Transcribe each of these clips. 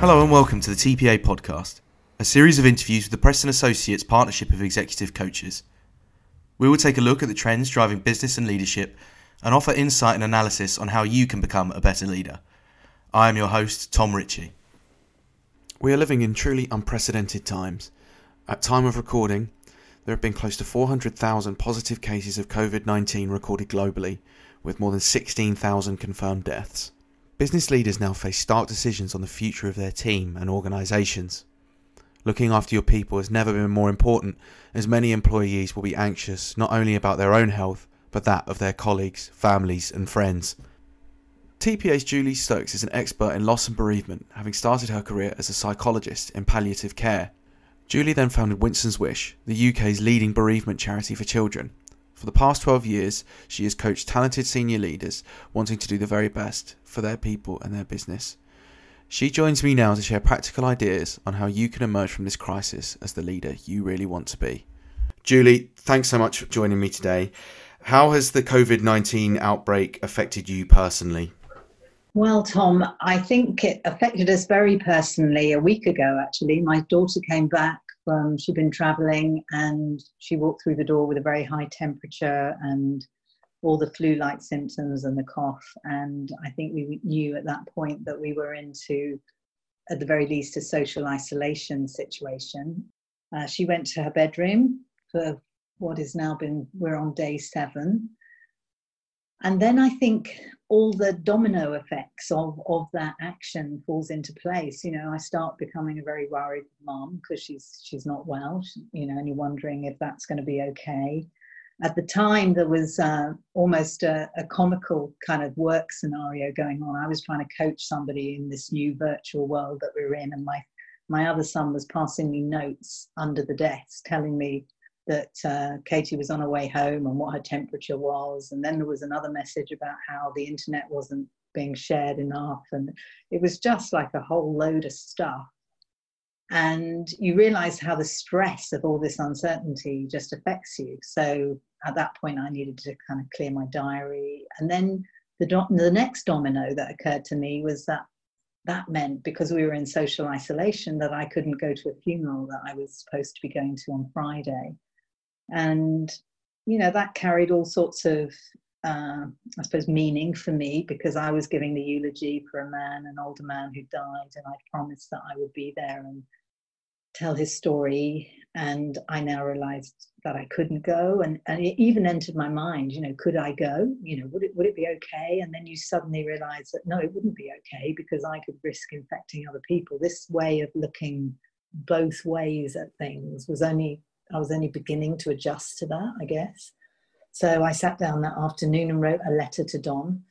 Hello and welcome to the TPA podcast, a series of interviews with the Preston Associates Partnership of Executive Coaches. We will take a look at the trends driving business and leadership and offer insight and analysis on how you can become a better leader. I am your host, Tom Ritchie. We are living in truly unprecedented times. At time of recording, there have been close to 400,000 positive cases of COVID-19 recorded globally, with more than 16,000 confirmed deaths. Business leaders now face stark decisions on the future of their team and organisations. Looking after your people has never been more important, as many employees will be anxious not only about their own health, but that of their colleagues, families, and friends. TPA's Julie Stokes is an expert in loss and bereavement, having started her career as a psychologist in palliative care. Julie then founded Winston's Wish, the UK's leading bereavement charity for children, for the past 12 years, she has coached talented senior leaders wanting to do the very best for their people and their business. She joins me now to share practical ideas on how you can emerge from this crisis as the leader you really want to be. Julie, thanks so much for joining me today. How has the COVID 19 outbreak affected you personally? Well, Tom, I think it affected us very personally a week ago, actually. My daughter came back um, she'd been traveling and she walked through the door with a very high temperature and all the flu like symptoms and the cough. And I think we knew at that point that we were into, at the very least, a social isolation situation. Uh, she went to her bedroom for what has now been, we're on day seven. And then I think all the domino effects of, of that action falls into place. You know, I start becoming a very worried mom because she's she's not well. You know, and you're wondering if that's going to be okay. At the time, there was uh, almost a, a comical kind of work scenario going on. I was trying to coach somebody in this new virtual world that we we're in, and my my other son was passing me notes under the desk, telling me that uh, Katie was on her way home and what her temperature was. And then there was another message about how the internet wasn't being shared enough. And it was just like a whole load of stuff. And you realize how the stress of all this uncertainty just affects you. So at that point, I needed to kind of clear my diary. And then the, do- the next domino that occurred to me was that that meant because we were in social isolation that I couldn't go to a funeral that I was supposed to be going to on Friday and you know that carried all sorts of uh, I suppose meaning for me because I was giving the eulogy for a man, an older man who died, and I'd promised that I would be there and tell his story. And I now realized that I couldn't go, and, and it even entered my mind, you know, could I go? You know, would it would it be okay? And then you suddenly realize that no, it wouldn't be okay because I could risk infecting other people. This way of looking both ways at things was only I was only beginning to adjust to that, I guess. So I sat down that afternoon and wrote a letter to Don,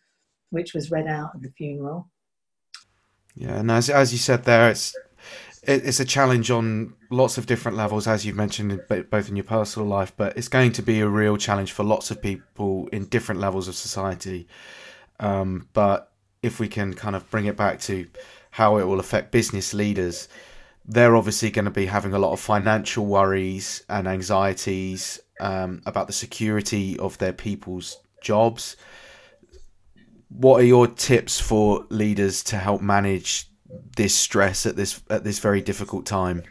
which was read out at the funeral. Yeah, and as as you said there, it's it's a challenge on lots of different levels, as you've mentioned, both in your personal life, but it's going to be a real challenge for lots of people in different levels of society. Um, but if we can kind of bring it back to how it will affect business leaders, they're obviously going to be having a lot of financial worries and anxieties um, about the security of their people's jobs. What are your tips for leaders to help manage this stress at this at this very difficult time?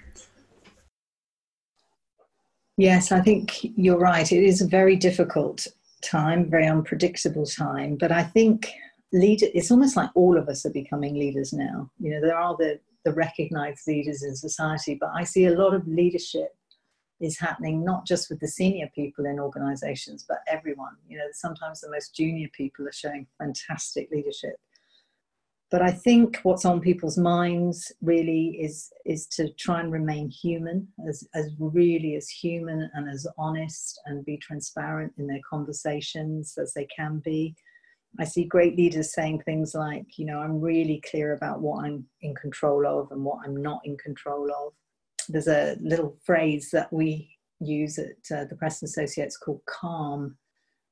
Yes, I think you're right. It is a very difficult time, very unpredictable time. But I think leader it's almost like all of us are becoming leaders now. You know, there are the the recognized leaders in society. But I see a lot of leadership is happening not just with the senior people in organizations, but everyone. You know, sometimes the most junior people are showing fantastic leadership. But I think what's on people's minds really is is to try and remain human, as, as really as human and as honest and be transparent in their conversations as they can be I see great leaders saying things like, you know, I'm really clear about what I'm in control of and what I'm not in control of. There's a little phrase that we use at uh, the Preston Associates called calm,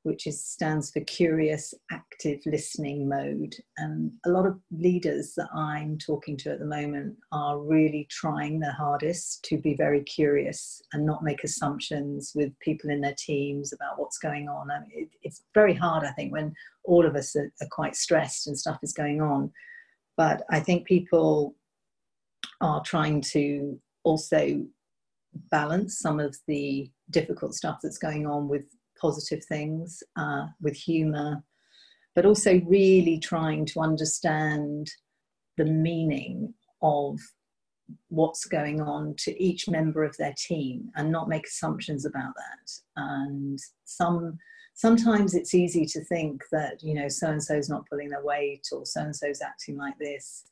which is, stands for curious active listening mode. And a lot of leaders that I'm talking to at the moment are really trying their hardest to be very curious and not make assumptions with people in their teams about what's going on. I mean, it, it's very hard, I think, when all of us are, are quite stressed and stuff is going on. But I think people are trying to also balance some of the difficult stuff that's going on with positive things, uh, with humour, but also really trying to understand the meaning of what's going on to each member of their team and not make assumptions about that. And some sometimes it's easy to think that you know so and so's not pulling their weight or so and so's acting like this.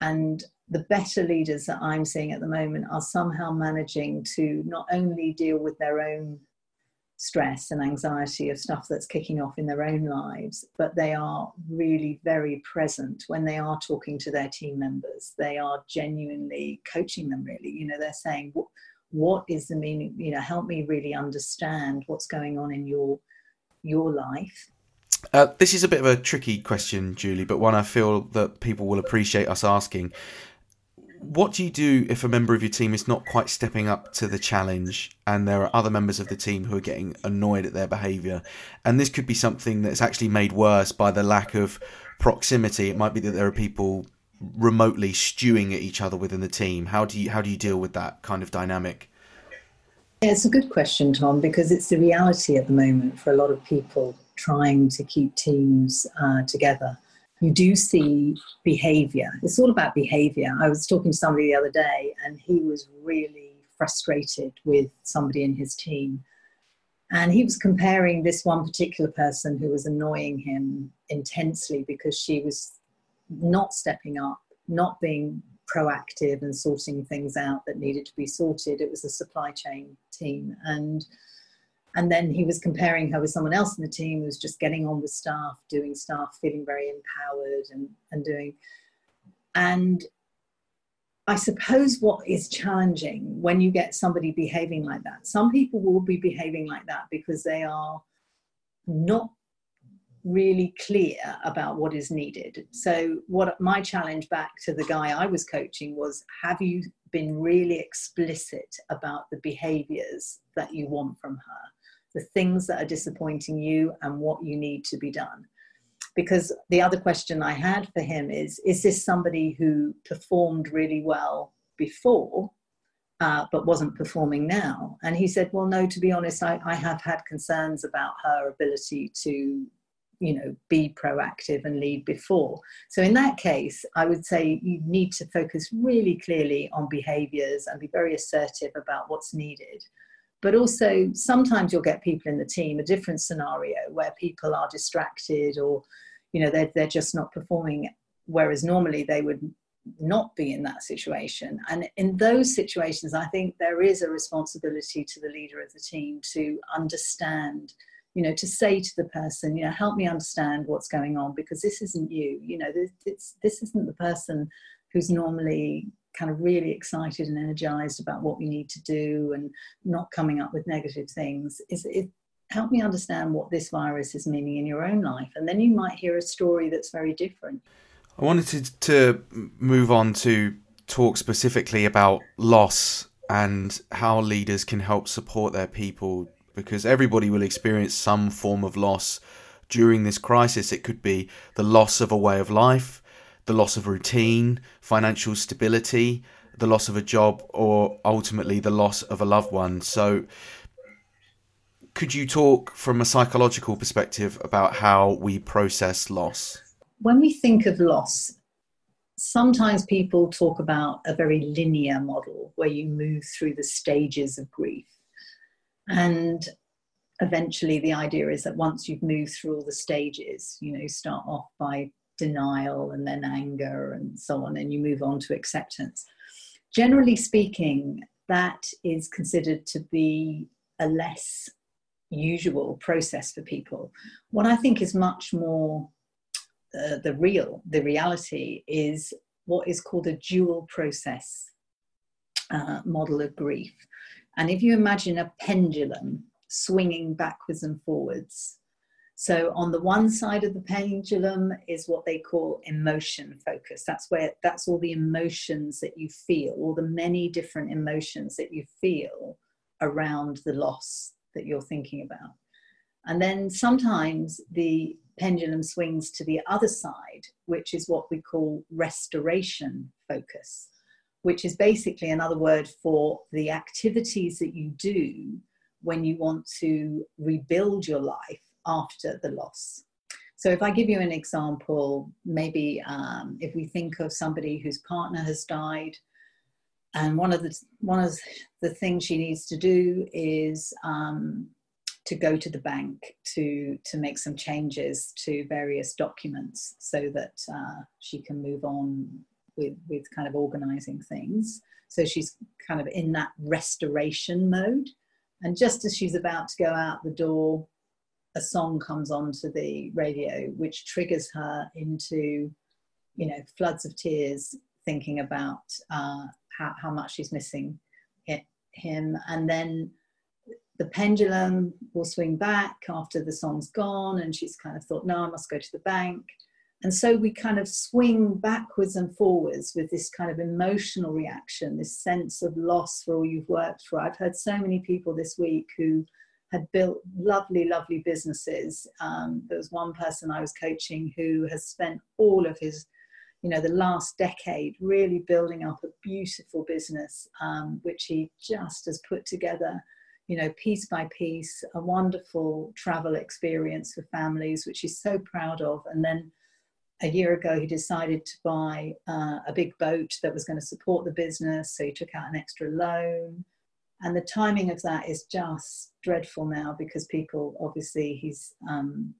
And the better leaders that i'm seeing at the moment are somehow managing to not only deal with their own stress and anxiety of stuff that's kicking off in their own lives, but they are really very present when they are talking to their team members. They are genuinely coaching them, really. You know, they're saying, what is the meaning? You know, help me really understand what's going on in your your life. Uh, this is a bit of a tricky question, Julie, but one I feel that people will appreciate us asking what do you do if a member of your team is not quite stepping up to the challenge and there are other members of the team who are getting annoyed at their behavior? And this could be something that's actually made worse by the lack of proximity. It might be that there are people remotely stewing at each other within the team. How do you how do you deal with that kind of dynamic? Yeah, it's a good question tom because it's the reality at the moment for a lot of people trying to keep teams uh, together you do see behavior. It's all about behavior. I was talking to somebody the other day, and he was really frustrated with somebody in his team. And he was comparing this one particular person who was annoying him intensely because she was not stepping up, not being proactive and sorting things out that needed to be sorted. It was a supply chain team. And and then he was comparing her with someone else in the team who was just getting on with staff, doing stuff, feeling very empowered and, and doing. And I suppose what is challenging when you get somebody behaving like that, some people will be behaving like that because they are not really clear about what is needed. So, what my challenge back to the guy I was coaching was have you been really explicit about the behaviors that you want from her? The things that are disappointing you and what you need to be done. Because the other question I had for him is Is this somebody who performed really well before, uh, but wasn't performing now? And he said, Well, no, to be honest, I, I have had concerns about her ability to you know be proactive and lead before so in that case i would say you need to focus really clearly on behaviors and be very assertive about what's needed but also sometimes you'll get people in the team a different scenario where people are distracted or you know they're, they're just not performing whereas normally they would not be in that situation. And in those situations i think there is a responsibility to the leader of the team to understand you know to say to the person you know help me understand what's going on because this isn't you. You know this, this isn't the person who's normally kind of really excited and energized about what we need to do and not coming up with negative things is it help me understand what this virus is meaning in your own life. And then you might hear a story that's very different. I wanted to, to move on to talk specifically about loss and how leaders can help support their people because everybody will experience some form of loss during this crisis. It could be the loss of a way of life the loss of routine, financial stability, the loss of a job, or ultimately the loss of a loved one. So, could you talk from a psychological perspective about how we process loss? When we think of loss, sometimes people talk about a very linear model where you move through the stages of grief. And eventually, the idea is that once you've moved through all the stages, you know, start off by denial and then anger and so on, and you move on to acceptance. Generally speaking, that is considered to be a less usual process for people. What I think is much more uh, the real, the reality is what is called a dual process uh, model of grief. And if you imagine a pendulum swinging backwards and forwards, so on the one side of the pendulum is what they call emotion focus. That's where that's all the emotions that you feel, all the many different emotions that you feel around the loss that you're thinking about. And then sometimes the pendulum swings to the other side, which is what we call restoration focus, which is basically another word for the activities that you do when you want to rebuild your life after the loss. So, if I give you an example, maybe um, if we think of somebody whose partner has died, and one of the one of the things she needs to do is um, to go to the bank to to make some changes to various documents so that uh, she can move on with with kind of organizing things so she's kind of in that restoration mode and just as she's about to go out the door a song comes onto the radio which triggers her into you know floods of tears thinking about uh, how, how much she's missing him. And then the pendulum will swing back after the song's gone and she's kind of thought no i must go to the bank. And so we kind of swing backwards and forwards with this kind of emotional reaction this sense of loss for all you've worked for. I've heard so many people this week who had built lovely lovely businesses um, there was one person i was coaching who has spent all of his you know the last decade really building up a beautiful business um, which he just has put together you know, piece by piece, a wonderful travel experience for families, which he's so proud of. And then a year ago, he decided to buy uh, a big boat that was going to support the business. So he took out an extra loan. And the timing of that is just dreadful now because people, obviously, he's um,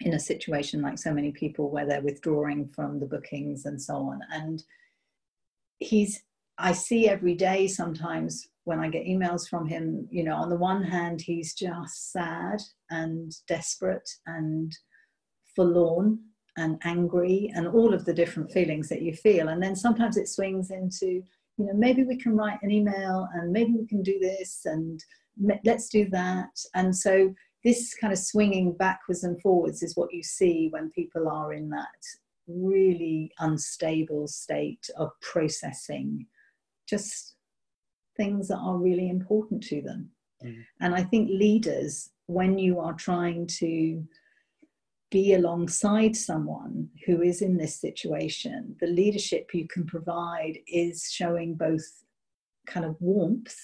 in a situation like so many people where they're withdrawing from the bookings and so on. And he's, I see every day sometimes when I get emails from him, you know, on the one hand, he's just sad and desperate and forlorn and angry and all of the different feelings that you feel. And then sometimes it swings into, you know, maybe we can write an email and maybe we can do this and let's do that. And so this kind of swinging backwards and forwards is what you see when people are in that really unstable state of processing just things that are really important to them. Mm. And I think leaders, when you are trying to be alongside someone who is in this situation, the leadership you can provide is showing both kind of warmth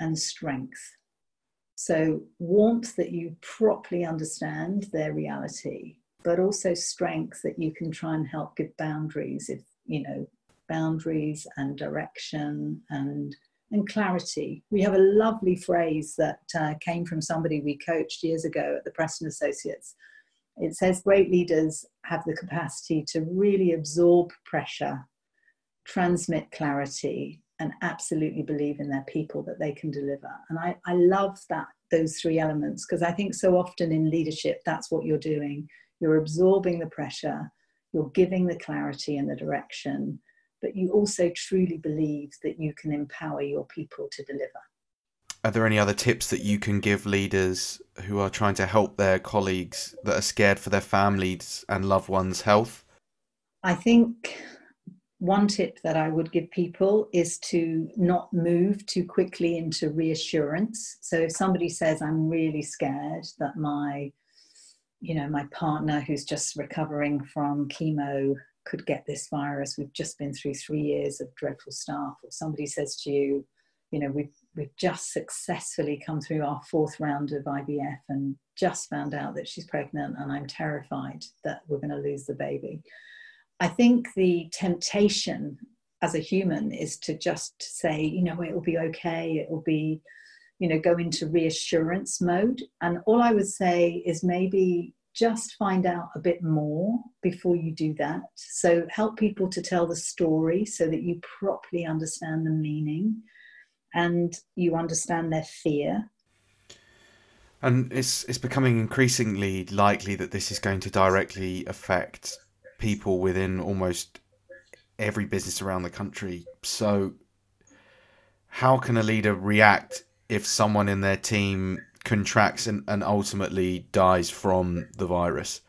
and strength. So, warmth that you properly understand their reality, but also strength that you can try and help give boundaries if, you know, boundaries and direction and and clarity. We have a lovely phrase that uh, came from somebody we coached years ago at the Preston Associates. It says great leaders have the capacity to really absorb pressure, transmit clarity, and absolutely believe in their people that they can deliver. And I, I love that those three elements because I think so often in leadership that's what you're doing. You're absorbing the pressure, you're giving the clarity and the direction, but you also truly believe that you can empower your people to deliver. Are there any other tips that you can give leaders who are trying to help their colleagues that are scared for their families and loved ones' health? I think one tip that I would give people is to not move too quickly into reassurance. So if somebody says, I'm really scared that my you know my partner who's just recovering from chemo could get this virus. We've just been through three years of dreadful stuff. Or somebody says to you, you know, we've we've just successfully come through our fourth round of IVF and just found out that she's pregnant, and I'm terrified that we're going to lose the baby. I think the temptation as a human is to just say, you know, it will be okay, it will be, you know, go into reassurance mode. And all I would say is maybe just find out a bit more before you do that. So help people to tell the story so that you properly understand the meaning and you understand their fear. And it's it's becoming increasingly likely that this is going to directly affect people within almost every business around the country. So how can a leader react if someone in their team contracts and, and ultimately dies from the virus?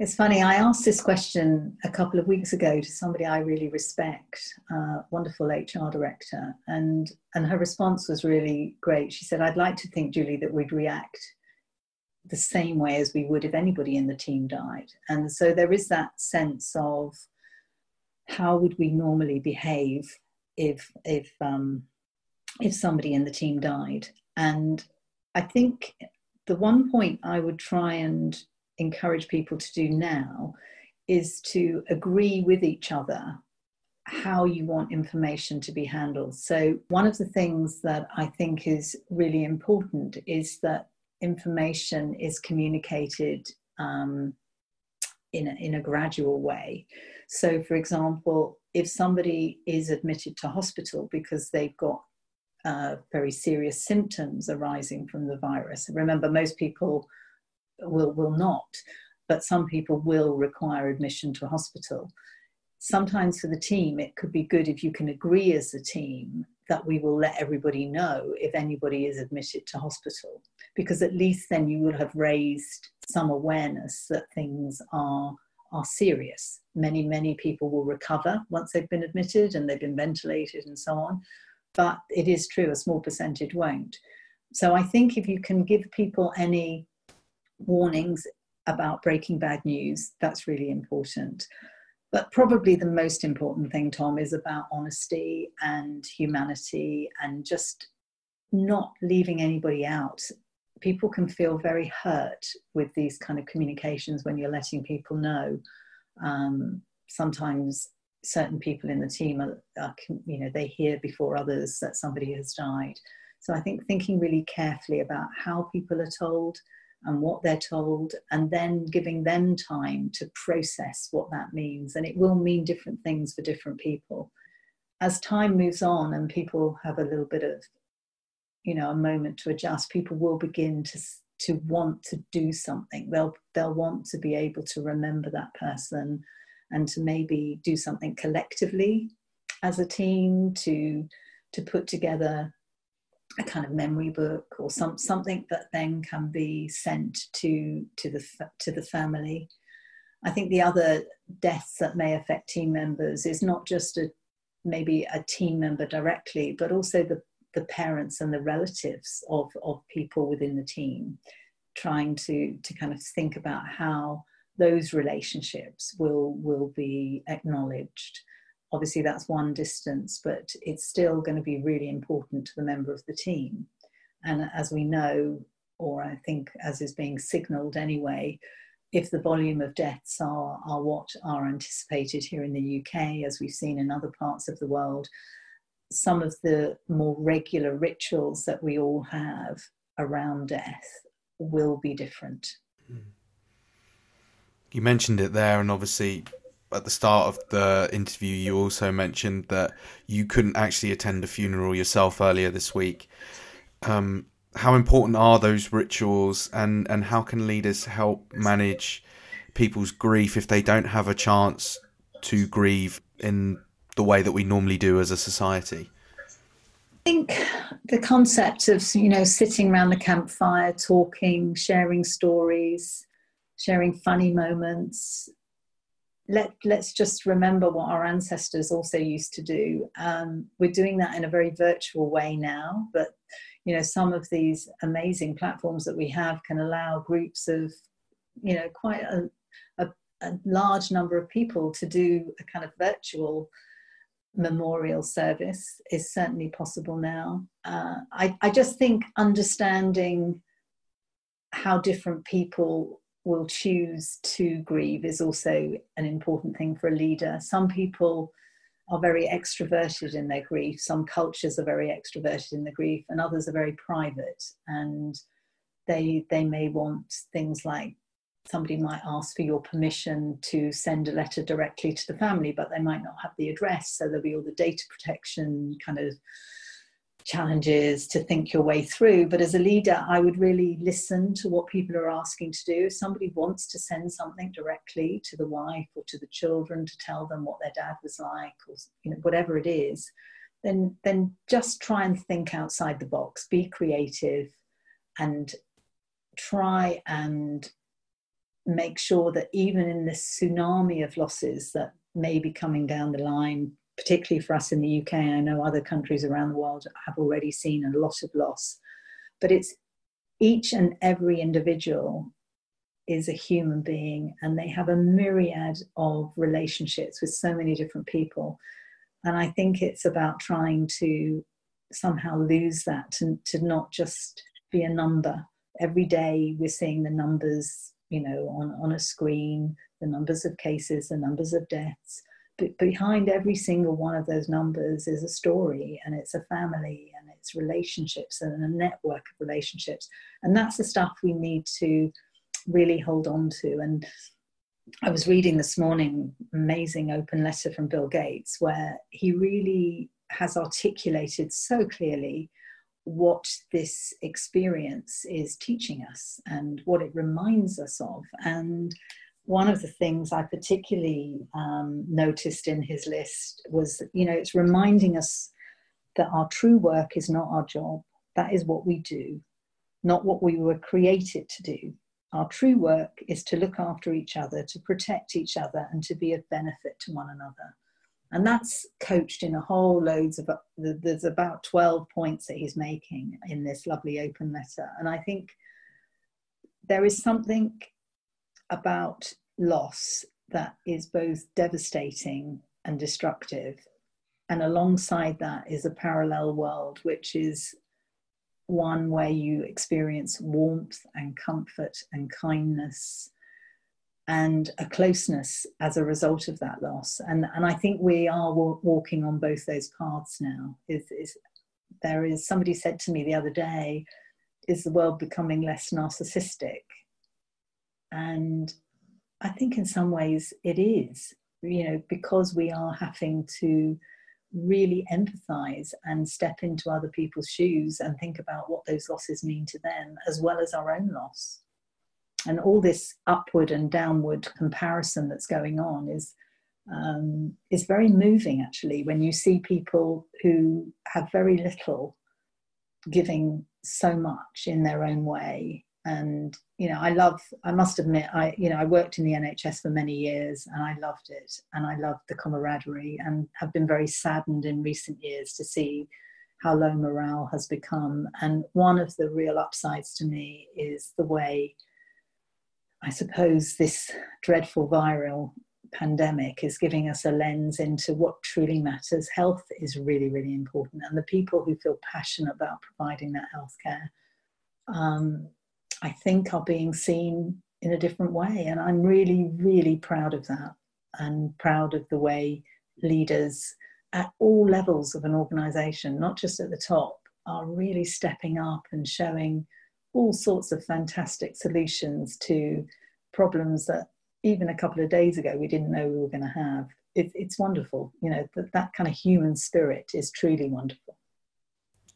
It's funny, I asked this question a couple of weeks ago to somebody I really respect, uh, wonderful HR director, and, and her response was really great. She said, I'd like to think, Julie, that we'd react the same way as we would if anybody in the team died. And so there is that sense of how would we normally behave if if um, if somebody in the team died? And I think the one point I would try and encourage people to do now is to agree with each other how you want information to be handled. So, one of the things that I think is really important is that information is communicated um, in, a, in a gradual way. So, for example, if somebody is admitted to hospital because they've got uh, very serious symptoms arising from the virus, remember, most people will, will not, but some people will require admission to a hospital sometimes for the team, it could be good if you can agree as a team that we will let everybody know if anybody is admitted to hospital, because at least then you will have raised some awareness that things are are serious. Many, many people will recover once they've been admitted and they've been ventilated and so on. But it is true, a small percentage won't. So I think if you can give people any warnings about breaking bad news, that's really important. But probably the most important thing, Tom, is about honesty and humanity and just not leaving anybody out. People can feel very hurt with these kind of communications when you're letting people know. Um, sometimes certain people in the team are, are, you know, they hear before others that somebody has died. So I think thinking really carefully about how people are told, and what they're told, and then giving them time to process what that means. And it will mean different things for different people. As time moves on and people have a little bit of, you know, a moment to adjust, people will begin to to want to do something. They'll they'll want to be able to remember that person and to maybe do something collectively as a team to to put together a kind of memory book or some something that then can be sent to to the to the family. I think the other deaths that may affect team members is not just a maybe a team member directly, but also the the parents and the relatives of of people within the team, trying to to kind of think about how those relationships will will be acknowledged obviously that's one distance, but it's still going to be really important to the member of the team. And as we know, or I think as is being signalled anyway, if the volume of deaths are, are what are anticipated here in the UK, as we've seen in other parts of the world, some of the more regular rituals that we all have around death will be different. You mentioned it there, and obviously at the start of the interview, you also mentioned that you couldn't actually attend a funeral yourself earlier this week. Um, how important are those rituals, and, and how can leaders help manage people's grief if they don't have a chance to grieve in the way that we normally do as a society? I think the concept of you know sitting around the campfire, talking, sharing stories, sharing funny moments, let let's just remember what our ancestors also used to do. Um, we're doing that in a very virtual way now, but you know some of these amazing platforms that we have can allow groups of you know quite a, a, a large number of people to do a kind of virtual memorial service is certainly possible now. Uh, I, I just think understanding how different people will choose to grieve is also an important thing for a leader. Some people are very extroverted in their grief, some cultures are very extroverted in the grief, and others are very private. And they, they may want things like somebody might ask for your permission to send a letter directly to the family, but they might not have the address. So there'll be all the data protection kind of challenges to think your way through. But as a leader, I would really listen to what people are asking to do. If somebody wants to send something directly to the wife or to the children to tell them what their dad was like, or you know, whatever it is, then then just try and think outside the box, be creative, and try and make sure that even in this tsunami of losses that may be coming down the line particularly for us in the UK. I know other countries around the world have already seen a lot of loss, but it's each and every individual is a human being and they have a myriad of relationships with so many different people. And I think it's about trying to somehow lose that to, to not just be a number. Every day we're seeing the numbers, you know, on, on a screen, the numbers of cases, the numbers of deaths. Behind every single one of those numbers is a story and it's a family and it's relationships and a network of relationships. And that's the stuff we need to really hold on to. And I was reading this morning amazing open letter from Bill Gates where he really has articulated so clearly what this experience is teaching us and what it reminds us of. And one of the things I particularly um, noticed in his list was, you know, it's reminding us that our true work is not our job. That is what we do, not what we were created to do. Our true work is to look after each other, to protect each other, and to be of benefit to one another. And that's coached in a whole loads of, there's about 12 points that he's making in this lovely open letter. And I think there is something about loss that is both devastating and destructive. And alongside that is a parallel world, which is one where you experience warmth and comfort and kindness and a closeness as a result of that loss. And, and I think we are walking on both those paths now. Is, is, there is somebody said to me the other day, is the world becoming less narcissistic? And I think in some ways it is, you know, because we are having to really empathize and step into other people's shoes and think about what those losses mean to them as well as our own loss. And all this upward and downward comparison that's going on is um, is very moving actually when you see people who have very little giving so much in their own way and you know i love i must admit i you know i worked in the nhs for many years and i loved it and i loved the camaraderie and have been very saddened in recent years to see how low morale has become. And one of the real upsides to me is the way i suppose this dreadful viral pandemic is giving us a lens into what truly matters. Health is really really important and the people who feel passionate about providing that health care um, I think are being seen in a different way. And I'm really, really proud of that and proud of the way leaders at all levels of an organization, not just at the top, are really stepping up and showing all sorts of fantastic solutions to problems that even a couple of days ago we didn't know we were going to have. It, it's wonderful. You know, that, that kind of human spirit is truly wonderful.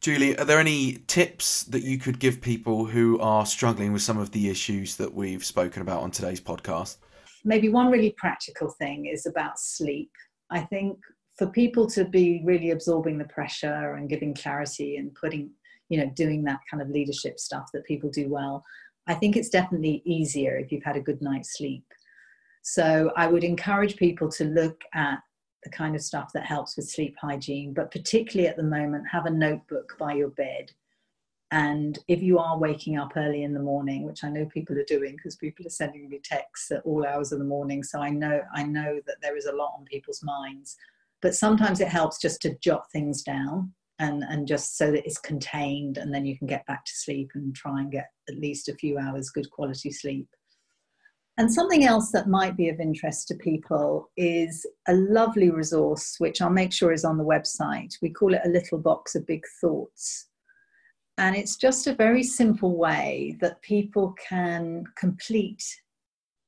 Julie, are there any tips that you could give people who are struggling with some of the issues that we've spoken about on today's podcast? Maybe one really practical thing is about sleep. I think for people to be really absorbing the pressure and giving clarity and putting, you know, doing that kind of leadership stuff that people do well, I think it's definitely easier if you've had a good night's sleep. So I would encourage people to look at the kind of stuff that helps with sleep hygiene, but particularly at the moment, have a notebook by your bed. And if you are waking up early in the morning, which I know people are doing because people are sending me texts at all hours of the morning, so I know I know that there is a lot on people's minds. But sometimes it helps just to jot things down and and just so that it's contained, and then you can get back to sleep and try and get at least a few hours good quality sleep. And something else that might be of interest to people is a lovely resource, which I'll make sure is on the website. We call it a little box of big thoughts. And it's just a very simple way that people can complete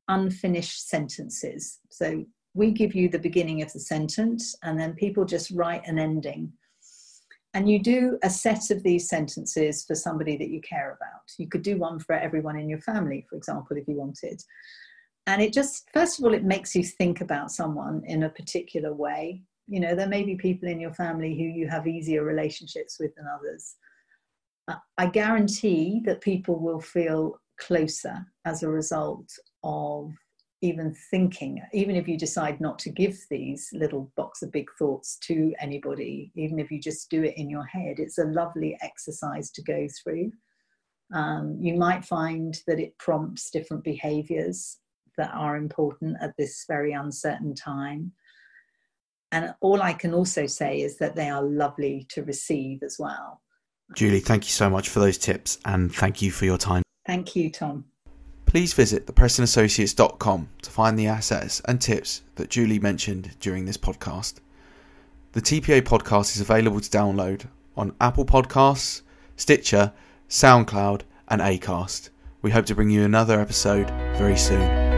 unfinished sentences. So we give you the beginning of the sentence, and then people just write an ending and you do a set of these sentences for somebody that you care about. You could do one for everyone in your family, for example, if you wanted. And it just, first of all, it makes you think about someone in a particular way. You know, there may be people in your family who you have easier relationships with than others. I guarantee that people will feel closer as a result of even thinking, even if you decide not to give these little box of big thoughts to anybody, even if you just do it in your head, it's a lovely exercise to go through. Um, you might find that it prompts different behaviors that are important at this very uncertain time. And all I can also say is that they are lovely to receive as well. Julie, thank you so much for those tips and thank you for your time. Thank you, Tom. Please visit theprestonassociates.com to find the assets and tips that Julie mentioned during this podcast. The TPA podcast is available to download on Apple Podcasts, Stitcher, SoundCloud, and Acast. We hope to bring you another episode very soon.